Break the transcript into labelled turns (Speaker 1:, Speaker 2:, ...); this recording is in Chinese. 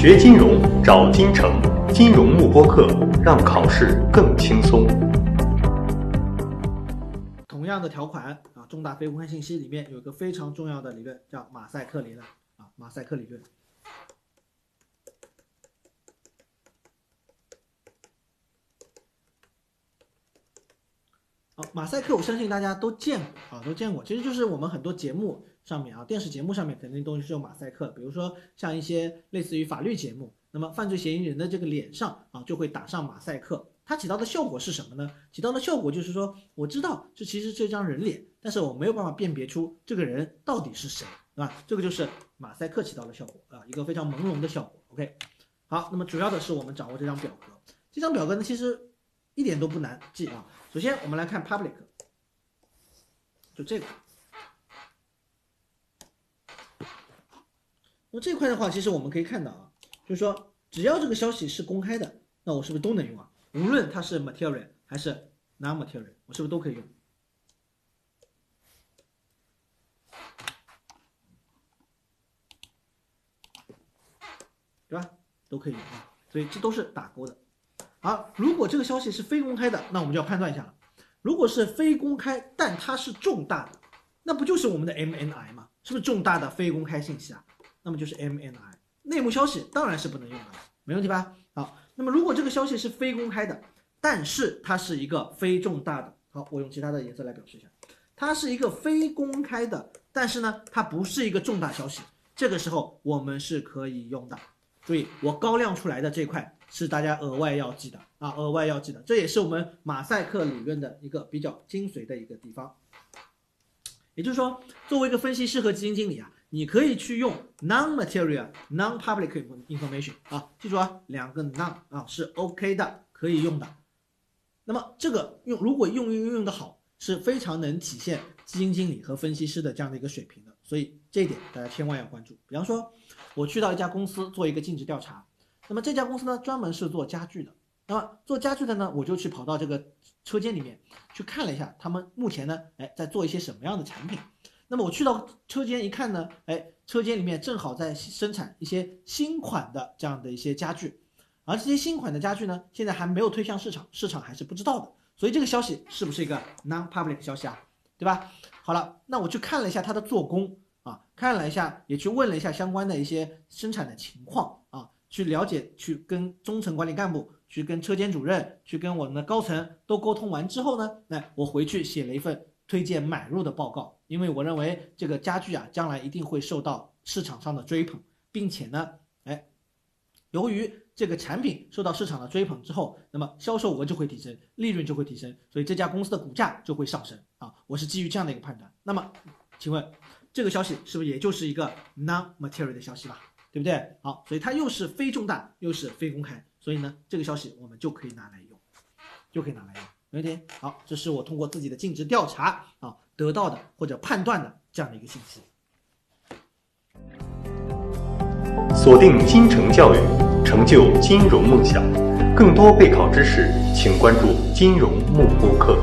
Speaker 1: 学金融找金城，金融慕播课，让考试更轻松。
Speaker 2: 同样的条款啊，重大非公开信息里面有一个非常重要的理论，叫马赛克理论啊，马赛克理论。啊，马赛克，我相信大家都见过啊，都见过。其实就是我们很多节目上面啊，电视节目上面肯定东西是有马赛克，比如说像一些类似于法律节目，那么犯罪嫌疑人的这个脸上啊，就会打上马赛克。它起到的效果是什么呢？起到的效果就是说，我知道这其实这张人脸，但是我没有办法辨别出这个人到底是谁，对吧？这个就是马赛克起到的效果啊，一个非常朦胧的效果。OK，好，那么主要的是我们掌握这张表格，这张表格呢，其实一点都不难记啊。首先，我们来看 public，就这个。那这块的话，其实我们可以看到啊，就是说，只要这个消息是公开的，那我是不是都能用啊？无论它是 material 还是 non-material，我是不是都可以用？对吧？都可以用啊，所以这都是打勾的。好，如果这个消息是非公开的，那我们就要判断一下了。如果是非公开，但它是重大的，那不就是我们的 MNI 吗？是不是重大的非公开信息啊？那么就是 MNI 内幕消息，当然是不能用的，没问题吧？好，那么如果这个消息是非公开的，但是它是一个非重大的，好，我用其他的颜色来表示一下，它是一个非公开的，但是呢，它不是一个重大消息，这个时候我们是可以用的。注意，我高亮出来的这块。是大家额外要记的啊，额外要记的，这也是我们马赛克理论的一个比较精髓的一个地方。也就是说，作为一个分析师和基金经理啊，你可以去用 non-material、non-public information 啊，记住啊，两个 non 啊是 OK 的，可以用的。那么这个用如果用用用的好，是非常能体现基金经理和分析师的这样的一个水平的。所以这一点大家千万要关注。比方说，我去到一家公司做一个尽职调查。那么这家公司呢，专门是做家具的。那么做家具的呢，我就去跑到这个车间里面去看了一下，他们目前呢，哎，在做一些什么样的产品。那么我去到车间一看呢，哎，车间里面正好在生产一些新款的这样的一些家具，而这些新款的家具呢，现在还没有推向市场，市场还是不知道的。所以这个消息是不是一个 non-public 消息啊？对吧？好了，那我去看了一下它的做工啊，看了一下，也去问了一下相关的一些生产的情况啊。去了解，去跟中层管理干部，去跟车间主任，去跟我们的高层都沟通完之后呢，那我回去写了一份推荐买入的报告，因为我认为这个家具啊，将来一定会受到市场上的追捧，并且呢，哎，由于这个产品受到市场的追捧之后，那么销售额就会提升，利润就会提升，所以这家公司的股价就会上升啊，我是基于这样的一个判断。那么，请问这个消息是不是也就是一个 non-material 的消息吧？对不对？好，所以它又是非重大，又是非公开，所以呢，这个消息我们就可以拿来用，就可以拿来用，没问题。好，这是我通过自己的尽职调查啊得到的或者判断的这样的一个信息。
Speaker 1: 锁定金城教育，成就金融梦想。更多备考知识，请关注金融幕播课。